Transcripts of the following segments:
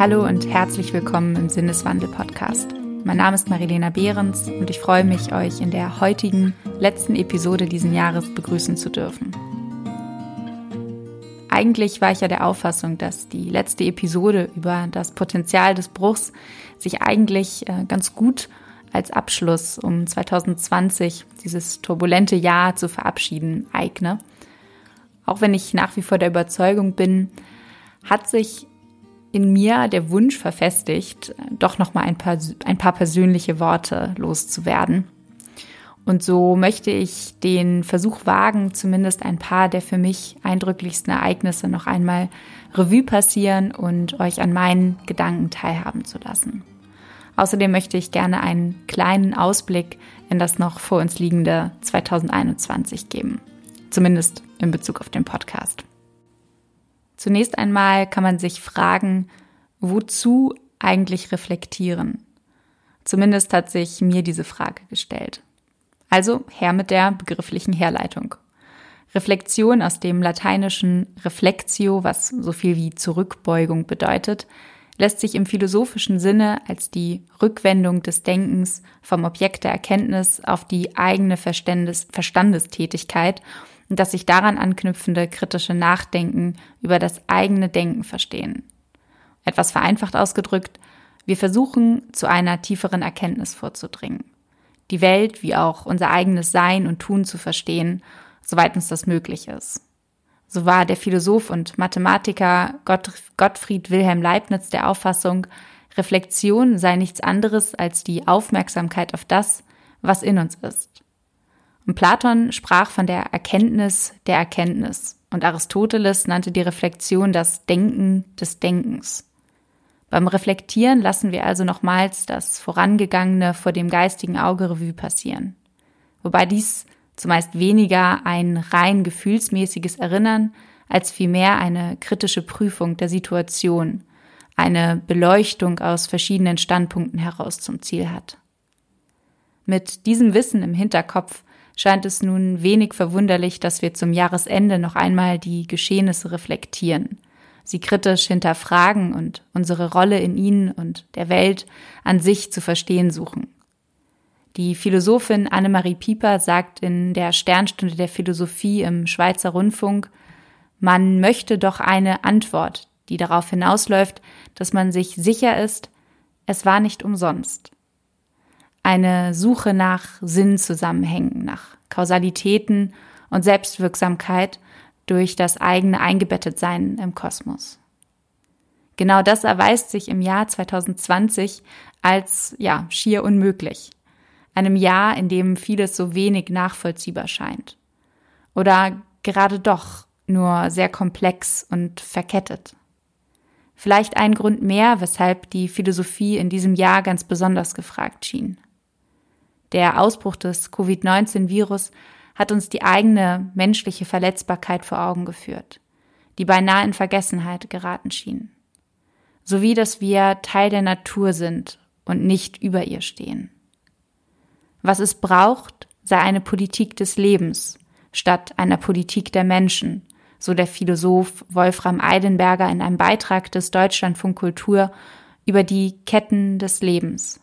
Hallo und herzlich willkommen im Sinneswandel-Podcast. Mein Name ist Marilena Behrens und ich freue mich, euch in der heutigen letzten Episode diesen Jahres begrüßen zu dürfen. Eigentlich war ich ja der Auffassung, dass die letzte Episode über das Potenzial des Bruchs sich eigentlich äh, ganz gut als Abschluss, um 2020, dieses turbulente Jahr zu verabschieden, eigne. Auch wenn ich nach wie vor der Überzeugung bin, hat sich in mir der Wunsch verfestigt, doch noch mal ein paar, ein paar persönliche Worte loszuwerden. Und so möchte ich den Versuch wagen, zumindest ein paar der für mich eindrücklichsten Ereignisse noch einmal Revue passieren und euch an meinen Gedanken teilhaben zu lassen. Außerdem möchte ich gerne einen kleinen Ausblick in das noch vor uns liegende 2021 geben. Zumindest in Bezug auf den Podcast. Zunächst einmal kann man sich fragen, wozu eigentlich reflektieren? Zumindest hat sich mir diese Frage gestellt. Also her mit der begrifflichen Herleitung. Reflexion aus dem lateinischen reflexio, was so viel wie Zurückbeugung bedeutet, lässt sich im philosophischen Sinne als die Rückwendung des Denkens vom Objekt der Erkenntnis auf die eigene Verstandes Verstandestätigkeit und das sich daran anknüpfende kritische Nachdenken über das eigene Denken verstehen. Etwas vereinfacht ausgedrückt, wir versuchen zu einer tieferen Erkenntnis vorzudringen. Die Welt wie auch unser eigenes Sein und Tun zu verstehen, soweit uns das möglich ist. So war der Philosoph und Mathematiker Gottfried Wilhelm Leibniz der Auffassung, Reflexion sei nichts anderes als die Aufmerksamkeit auf das, was in uns ist. Und Platon sprach von der Erkenntnis der Erkenntnis und Aristoteles nannte die Reflexion das Denken des Denkens. Beim Reflektieren lassen wir also nochmals das Vorangegangene vor dem geistigen Auge Revue passieren. Wobei dies zumeist weniger ein rein gefühlsmäßiges Erinnern als vielmehr eine kritische Prüfung der Situation, eine Beleuchtung aus verschiedenen Standpunkten heraus zum Ziel hat. Mit diesem Wissen im Hinterkopf scheint es nun wenig verwunderlich, dass wir zum Jahresende noch einmal die Geschehnisse reflektieren, sie kritisch hinterfragen und unsere Rolle in ihnen und der Welt an sich zu verstehen suchen. Die Philosophin Annemarie Pieper sagt in der Sternstunde der Philosophie im Schweizer Rundfunk, man möchte doch eine Antwort, die darauf hinausläuft, dass man sich sicher ist, es war nicht umsonst. Eine Suche nach Sinnzusammenhängen, nach Kausalitäten und Selbstwirksamkeit durch das eigene Eingebettetsein im Kosmos. Genau das erweist sich im Jahr 2020 als, ja, schier unmöglich einem Jahr, in dem vieles so wenig nachvollziehbar scheint. Oder gerade doch nur sehr komplex und verkettet. Vielleicht ein Grund mehr, weshalb die Philosophie in diesem Jahr ganz besonders gefragt schien. Der Ausbruch des Covid-19-Virus hat uns die eigene menschliche Verletzbarkeit vor Augen geführt, die beinahe in Vergessenheit geraten schien. Sowie, dass wir Teil der Natur sind und nicht über ihr stehen. Was es braucht, sei eine Politik des Lebens statt einer Politik der Menschen, so der Philosoph Wolfram Eidenberger in einem Beitrag des Deutschlandfunk Kultur über die Ketten des Lebens.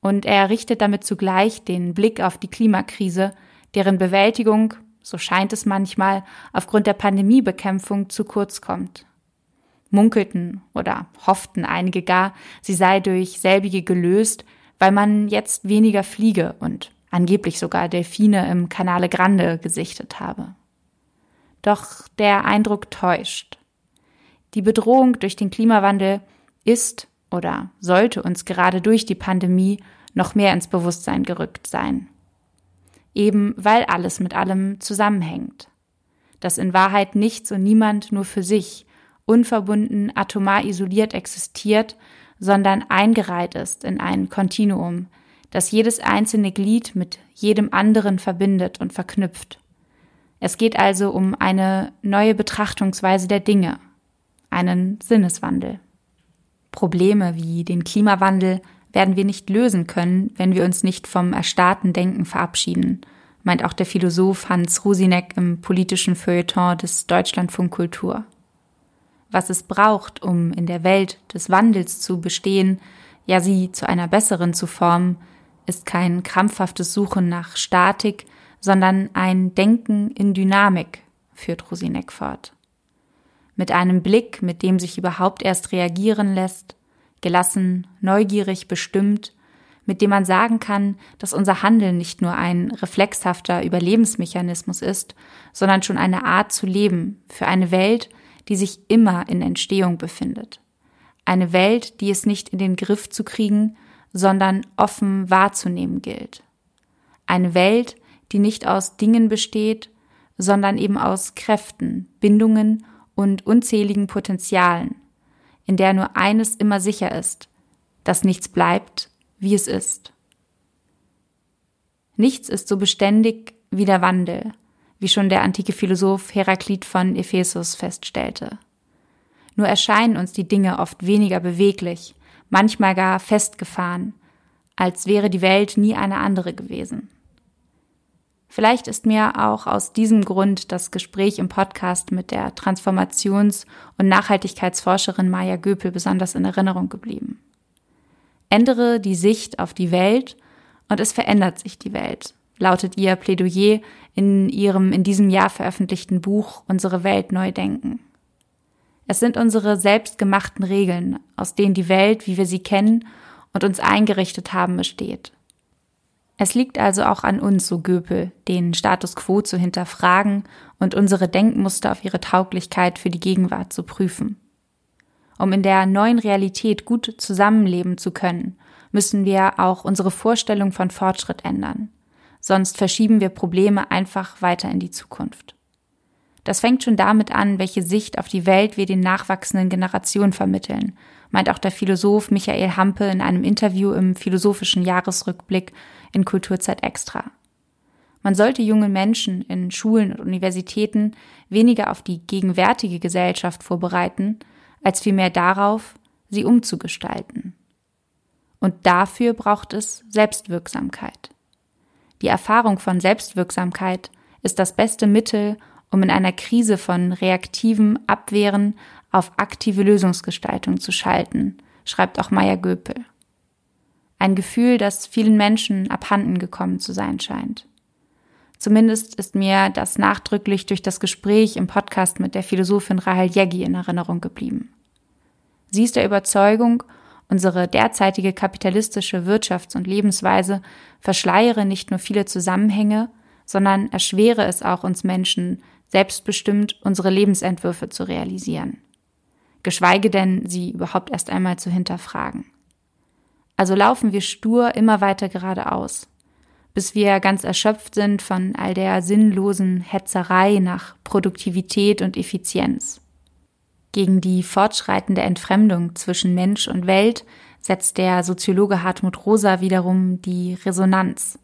Und er richtet damit zugleich den Blick auf die Klimakrise, deren Bewältigung, so scheint es manchmal, aufgrund der Pandemiebekämpfung zu kurz kommt. Munkelten oder hofften einige gar, sie sei durch selbige gelöst, weil man jetzt weniger Fliege und angeblich sogar Delfine im Canale Grande gesichtet habe. Doch der Eindruck täuscht. Die Bedrohung durch den Klimawandel ist oder sollte uns gerade durch die Pandemie noch mehr ins Bewusstsein gerückt sein. Eben weil alles mit allem zusammenhängt. Dass in Wahrheit nichts und niemand nur für sich, unverbunden, atomar isoliert existiert, sondern eingereiht ist in ein Kontinuum, das jedes einzelne Glied mit jedem anderen verbindet und verknüpft. Es geht also um eine neue Betrachtungsweise der Dinge, einen Sinneswandel. Probleme wie den Klimawandel werden wir nicht lösen können, wenn wir uns nicht vom erstarrten Denken verabschieden, meint auch der Philosoph Hans Rusinek im politischen Feuilleton des Deutschlandfunk Kultur. was es braucht, um in der Welt des Wandels zu bestehen, ja sie zu einer besseren zu formen, ist kein krampfhaftes Suchen nach Statik, sondern ein Denken in Dynamik, führt Rosinek fort. Mit einem Blick, mit dem sich überhaupt erst reagieren lässt, gelassen, neugierig, bestimmt, mit dem man sagen kann, dass unser Handeln nicht nur ein reflexhafter Überlebensmechanismus ist, sondern schon eine Art zu leben für eine Welt, die sich immer in Entstehung befindet. Eine Welt, die es nicht in den Griff zu kriegen, sondern offen wahrzunehmen gilt. Eine Welt, die nicht aus Dingen besteht, sondern eben aus Kräften, Bindungen und unzähligen Potenzialen, in der nur eines immer sicher ist, dass nichts bleibt, wie es ist. Nichts ist so beständig wie der Wandel, wie schon der antike Philosoph Heraklit von Ephesus feststellte. Nur erscheinen uns die Dinge oft weniger beweglich, manchmal gar festgefahren, als wäre die Welt nie eine andere gewesen. Vielleicht ist mir auch aus diesem Grund das Gespräch im Podcast mit der Transformations- und Nachhaltigkeitsforscherin Maya Göpel besonders in Erinnerung geblieben. Ändere die Sicht auf die Welt und es verändert sich die Welt, lautet ihr Plädoyer in ihrem in diesem Jahr veröffentlichten Buch Unsere Welt neu denken. Es sind unsere selbstgemachten Regeln, aus denen die Welt, wie wir sie kennen und uns eingerichtet haben, besteht. Es liegt also auch an uns, so Göpel, den Status quo zu hinterfragen und unsere Denkmuster auf ihre Tauglichkeit für die Gegenwart zu prüfen. Um in der neuen Realität gut zusammenleben zu können, müssen wir auch unsere Vorstellung von Fortschritt ändern. Sonst verschieben wir Probleme einfach weiter in die Zukunft. Das fängt schon damit an, welche Sicht auf die Welt wir den nachwachsenden Generationen vermitteln, meint auch der Philosoph Michael Hampe in einem Interview im philosophischen Jahresrückblick in Kulturzeit Extra. Man sollte junge Menschen in Schulen und Universitäten weniger auf die gegenwärtige Gesellschaft vorbereiten, als vielmehr darauf, sie umzugestalten. Und dafür braucht es Selbstwirksamkeit. Die Erfahrung von Selbstwirksamkeit ist das beste Mittel, um in einer Krise von reaktivem Abwehren auf aktive Lösungsgestaltung zu schalten, schreibt auch Maya Göpel. Ein Gefühl, das vielen Menschen abhanden gekommen zu sein scheint. Zumindest ist mir das nachdrücklich durch das Gespräch im Podcast mit der Philosophin Rahel Yegi in Erinnerung geblieben. Sie ist der Überzeugung, unsere derzeitige kapitalistische Wirtschafts- und Lebensweise verschleiere nicht nur viele Zusammenhänge, sondern erschwere es auch uns Menschen, selbstbestimmt unsere Lebensentwürfe zu realisieren. Geschweige denn, sie überhaupt erst einmal zu hinterfragen. Also laufen wir stur immer weiter geradeaus, bis wir ganz erschöpft sind von all der sinnlosen Hetzerei nach Produktivität und Effizienz. Gegen die fortschreitende Entfremdung zwischen Mensch und Welt setzt der Soziologe Hartmut Rosa wiederum die Resonanz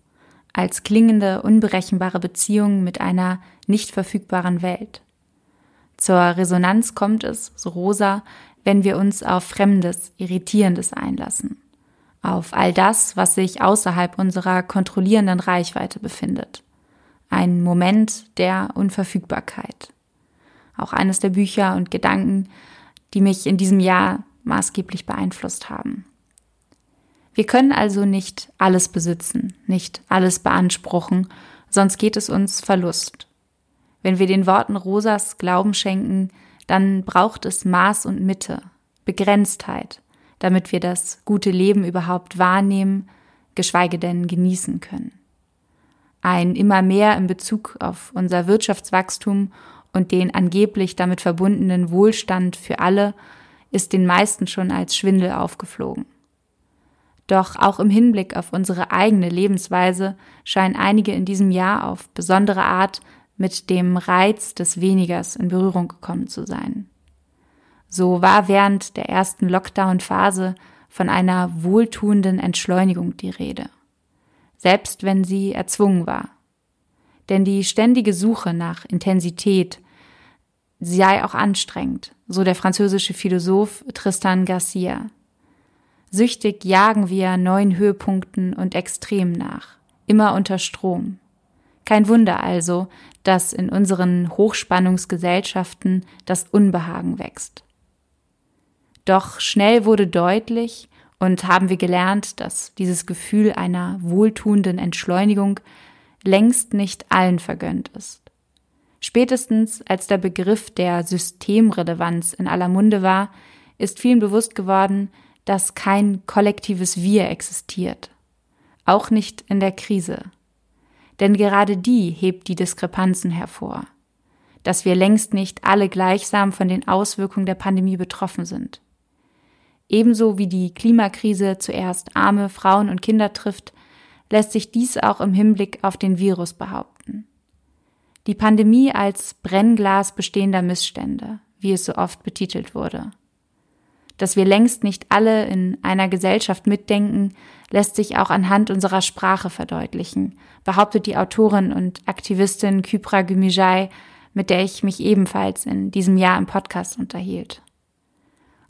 als klingende, unberechenbare Beziehung mit einer nicht verfügbaren Welt. Zur Resonanz kommt es, so Rosa, wenn wir uns auf Fremdes, Irritierendes einlassen auf all das, was sich außerhalb unserer kontrollierenden Reichweite befindet. Ein Moment der Unverfügbarkeit. Auch eines der Bücher und Gedanken, die mich in diesem Jahr maßgeblich beeinflusst haben. Wir können also nicht alles besitzen, nicht alles beanspruchen, sonst geht es uns Verlust. Wenn wir den Worten Rosas Glauben schenken, dann braucht es Maß und Mitte, Begrenztheit, damit wir das gute Leben überhaupt wahrnehmen, geschweige denn genießen können. Ein immer mehr in Bezug auf unser Wirtschaftswachstum und den angeblich damit verbundenen Wohlstand für alle ist den meisten schon als Schwindel aufgeflogen. Doch auch im Hinblick auf unsere eigene Lebensweise scheinen einige in diesem Jahr auf besondere Art mit dem Reiz des Wenigers in Berührung gekommen zu sein. So war während der ersten Lockdown-Phase von einer wohltuenden Entschleunigung die Rede. Selbst wenn sie erzwungen war. Denn die ständige Suche nach Intensität sei auch anstrengend, so der französische Philosoph Tristan Garcia. Süchtig jagen wir neuen Höhepunkten und Extremen nach, immer unter Strom. Kein Wunder also, dass in unseren Hochspannungsgesellschaften das Unbehagen wächst Doch schnell wurde deutlich und haben wir gelernt, dass dieses Gefühl einer wohltuenden Entschleunigung längst nicht allen vergönnt ist. Spätestens als der Begriff der Systemrelevanz in aller Munde war, ist vielen bewusst geworden, dass kein kollektives Wir existiert. Auch nicht in der Krise. Denn gerade die hebt die Diskrepanzen hervor. Dass wir längst nicht alle gleichsam von den Auswirkungen der Pandemie betroffen sind. Ebenso wie die Klimakrise zuerst arme Frauen und Kinder trifft, lässt sich dies auch im Hinblick auf den Virus behaupten. Die Pandemie als Brennglas bestehender Missstände, wie es so oft betitelt wurde. Dass wir längst nicht alle in einer Gesellschaft mitdenken, lässt sich auch anhand unserer Sprache verdeutlichen, behauptet die Autorin und Aktivistin Kypra Gümüşay, mit der ich mich ebenfalls in diesem Jahr im Podcast unterhielt.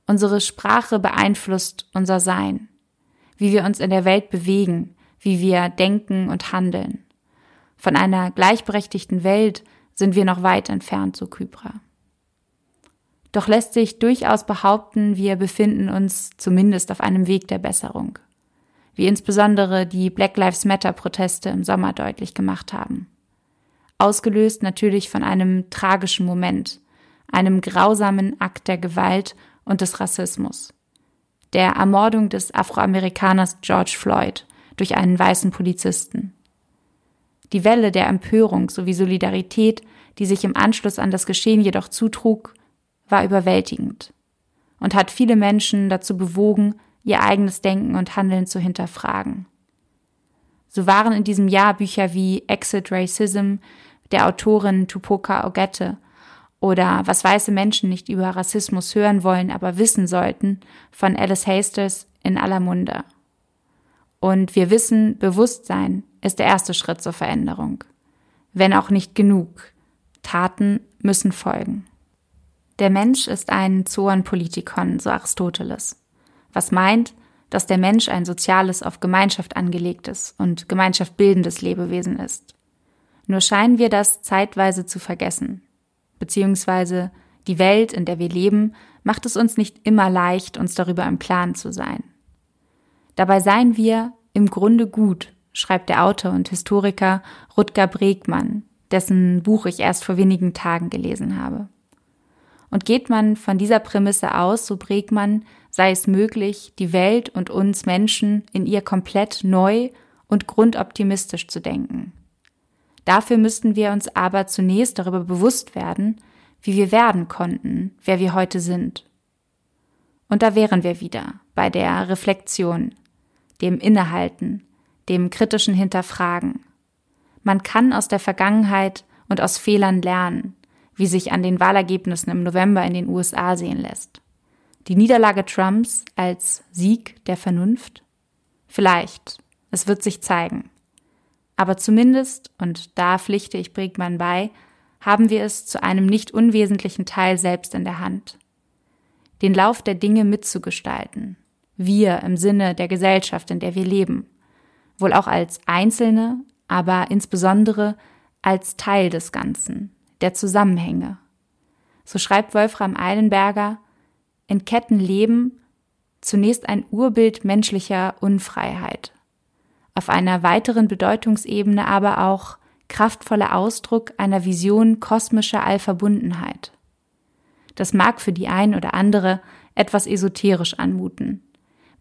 Unsere Sprache beeinflusst unser Sein, wie wir uns in der Welt bewegen, wie wir denken und handeln. Von einer gleichberechtigten Welt sind wir noch weit entfernt, so Kypra. Doch lässt sich durchaus behaupten, wir befinden uns zumindest auf einem Weg der Besserung, wie insbesondere die Black Lives Matter Proteste im Sommer deutlich gemacht haben. Ausgelöst natürlich von einem tragischen Moment, einem grausamen Akt der Gewalt und des Rassismus. Der Ermordung des Afroamerikaners George Floyd durch einen weißen Polizisten. Die Welle der Empörung sowie Solidarität, die sich im Anschluss an das Geschehen jedoch zutrug, war überwältigend und hat viele Menschen dazu bewogen, ihr eigenes Denken und Handeln zu hinterfragen. So waren in diesem Jahr Bücher wie Exit Racism der Autorin Tupoka Ogette oder was weiße Menschen nicht über Rassismus hören wollen, aber wissen sollten, von Alice Hasters in aller Munde. Und wir wissen, Bewusstsein ist der erste Schritt zur Veränderung. Wenn auch nicht genug. Taten müssen folgen. Der Mensch ist ein Zoon-Politikon, so Aristoteles. Was meint, dass der Mensch ein soziales, auf Gemeinschaft angelegtes und Gemeinschaft bildendes Lebewesen ist. Nur scheinen wir das zeitweise zu vergessen beziehungsweise die Welt, in der wir leben, macht es uns nicht immer leicht, uns darüber im Klaren zu sein. Dabei seien wir im Grunde gut, schreibt der Autor und Historiker Rutger Bregmann, dessen Buch ich erst vor wenigen Tagen gelesen habe. Und geht man von dieser Prämisse aus, so Bregmann, sei es möglich, die Welt und uns Menschen in ihr komplett neu und grundoptimistisch zu denken. Dafür müssten wir uns aber zunächst darüber bewusst werden, wie wir werden konnten, wer wir heute sind. Und da wären wir wieder bei der Reflexion, dem Innehalten, dem kritischen Hinterfragen. Man kann aus der Vergangenheit und aus Fehlern lernen, wie sich an den Wahlergebnissen im November in den USA sehen lässt. Die Niederlage Trumps als Sieg der Vernunft? Vielleicht. Es wird sich zeigen. Aber zumindest, und da pflichte ich Bregmann bei, haben wir es zu einem nicht unwesentlichen Teil selbst in der Hand. Den Lauf der Dinge mitzugestalten. Wir im Sinne der Gesellschaft, in der wir leben. Wohl auch als Einzelne, aber insbesondere als Teil des Ganzen, der Zusammenhänge. So schreibt Wolfram Eilenberger, in Ketten leben zunächst ein Urbild menschlicher Unfreiheit auf einer weiteren Bedeutungsebene aber auch kraftvoller Ausdruck einer Vision kosmischer Allverbundenheit. Das mag für die ein oder andere etwas esoterisch anmuten,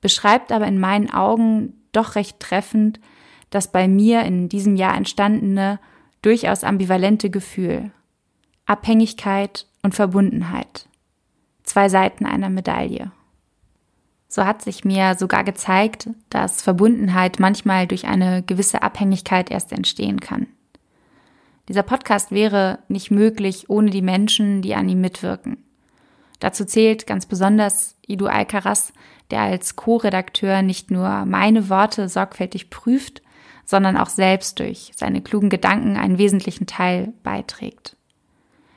beschreibt aber in meinen Augen doch recht treffend das bei mir in diesem Jahr entstandene, durchaus ambivalente Gefühl. Abhängigkeit und Verbundenheit. Zwei Seiten einer Medaille. So hat sich mir sogar gezeigt, dass Verbundenheit manchmal durch eine gewisse Abhängigkeit erst entstehen kann. Dieser Podcast wäre nicht möglich ohne die Menschen, die an ihm mitwirken. Dazu zählt ganz besonders Idu Alcaraz, der als Co-Redakteur nicht nur meine Worte sorgfältig prüft, sondern auch selbst durch seine klugen Gedanken einen wesentlichen Teil beiträgt.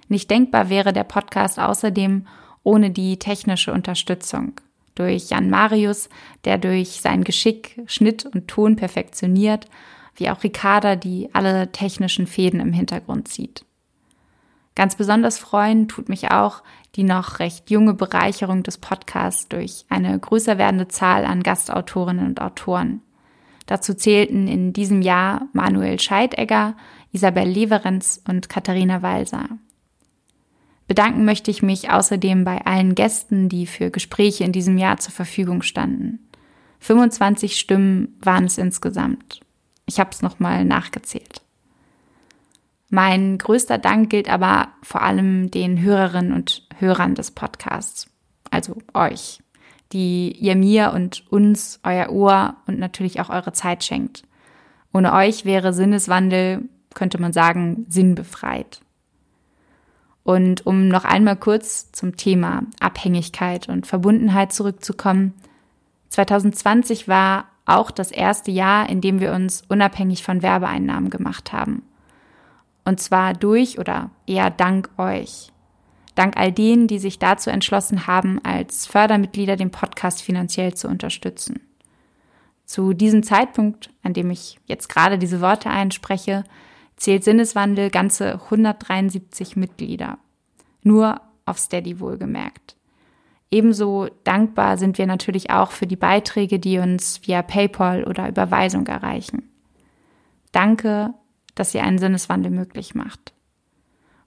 Nicht denkbar wäre der Podcast außerdem ohne die technische Unterstützung durch Jan Marius, der durch sein Geschick Schnitt und Ton perfektioniert, wie auch Ricarda, die alle technischen Fäden im Hintergrund zieht. Ganz besonders freuen tut mich auch die noch recht junge Bereicherung des Podcasts durch eine größer werdende Zahl an Gastautorinnen und Autoren. Dazu zählten in diesem Jahr Manuel Scheidegger, Isabel Leverenz und Katharina Walser. Bedanken möchte ich mich außerdem bei allen Gästen, die für Gespräche in diesem Jahr zur Verfügung standen. 25 Stimmen waren es insgesamt. Ich habe es nochmal nachgezählt. Mein größter Dank gilt aber vor allem den Hörerinnen und Hörern des Podcasts, also euch, die ihr mir und uns euer Ohr und natürlich auch eure Zeit schenkt. Ohne euch wäre Sinneswandel, könnte man sagen, sinnbefreit. Und um noch einmal kurz zum Thema Abhängigkeit und Verbundenheit zurückzukommen, 2020 war auch das erste Jahr, in dem wir uns unabhängig von Werbeeinnahmen gemacht haben. Und zwar durch oder eher dank euch. Dank all denen, die sich dazu entschlossen haben, als Fördermitglieder den Podcast finanziell zu unterstützen. Zu diesem Zeitpunkt, an dem ich jetzt gerade diese Worte einspreche, zählt Sinneswandel ganze 173 Mitglieder. Nur auf Steady wohlgemerkt. Ebenso dankbar sind wir natürlich auch für die Beiträge, die uns via PayPal oder Überweisung erreichen. Danke dass sie einen Sinneswandel möglich macht.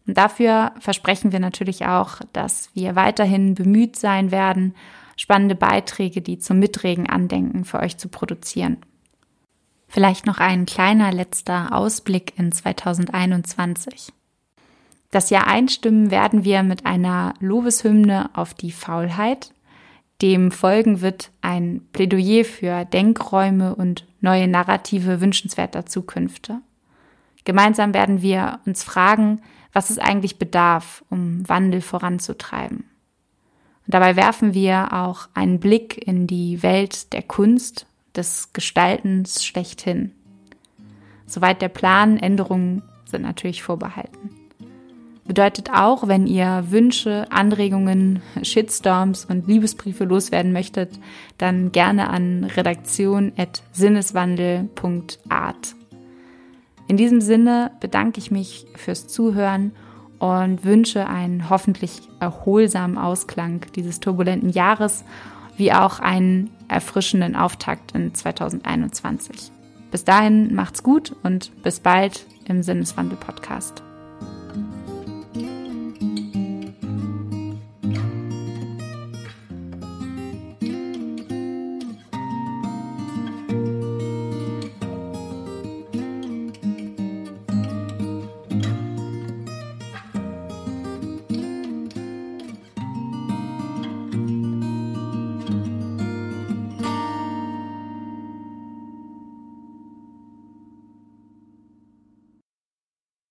Und dafür versprechen wir natürlich auch, dass wir weiterhin bemüht sein werden, spannende Beiträge, die zum Mitregen andenken, für euch zu produzieren. Vielleicht noch ein kleiner letzter Ausblick in 2021. Das Jahr einstimmen werden wir mit einer Lobeshymne auf die Faulheit. Dem folgen wird ein Plädoyer für Denkräume und neue Narrative wünschenswerter Zukünfte. Gemeinsam werden wir uns fragen, was es eigentlich bedarf, um Wandel voranzutreiben. Und dabei werfen wir auch einen Blick in die Welt der Kunst, des Gestaltens schlechthin. Soweit der Plan, Änderungen sind natürlich vorbehalten. Bedeutet auch, wenn ihr Wünsche, Anregungen, Shitstorms und Liebesbriefe loswerden möchtet, dann gerne an redaktion.sinneswandel.art. In diesem Sinne bedanke ich mich fürs Zuhören und wünsche einen hoffentlich erholsamen Ausklang dieses turbulenten Jahres, wie auch einen erfrischenden Auftakt in 2021. Bis dahin macht's gut und bis bald im Sinneswandel Podcast.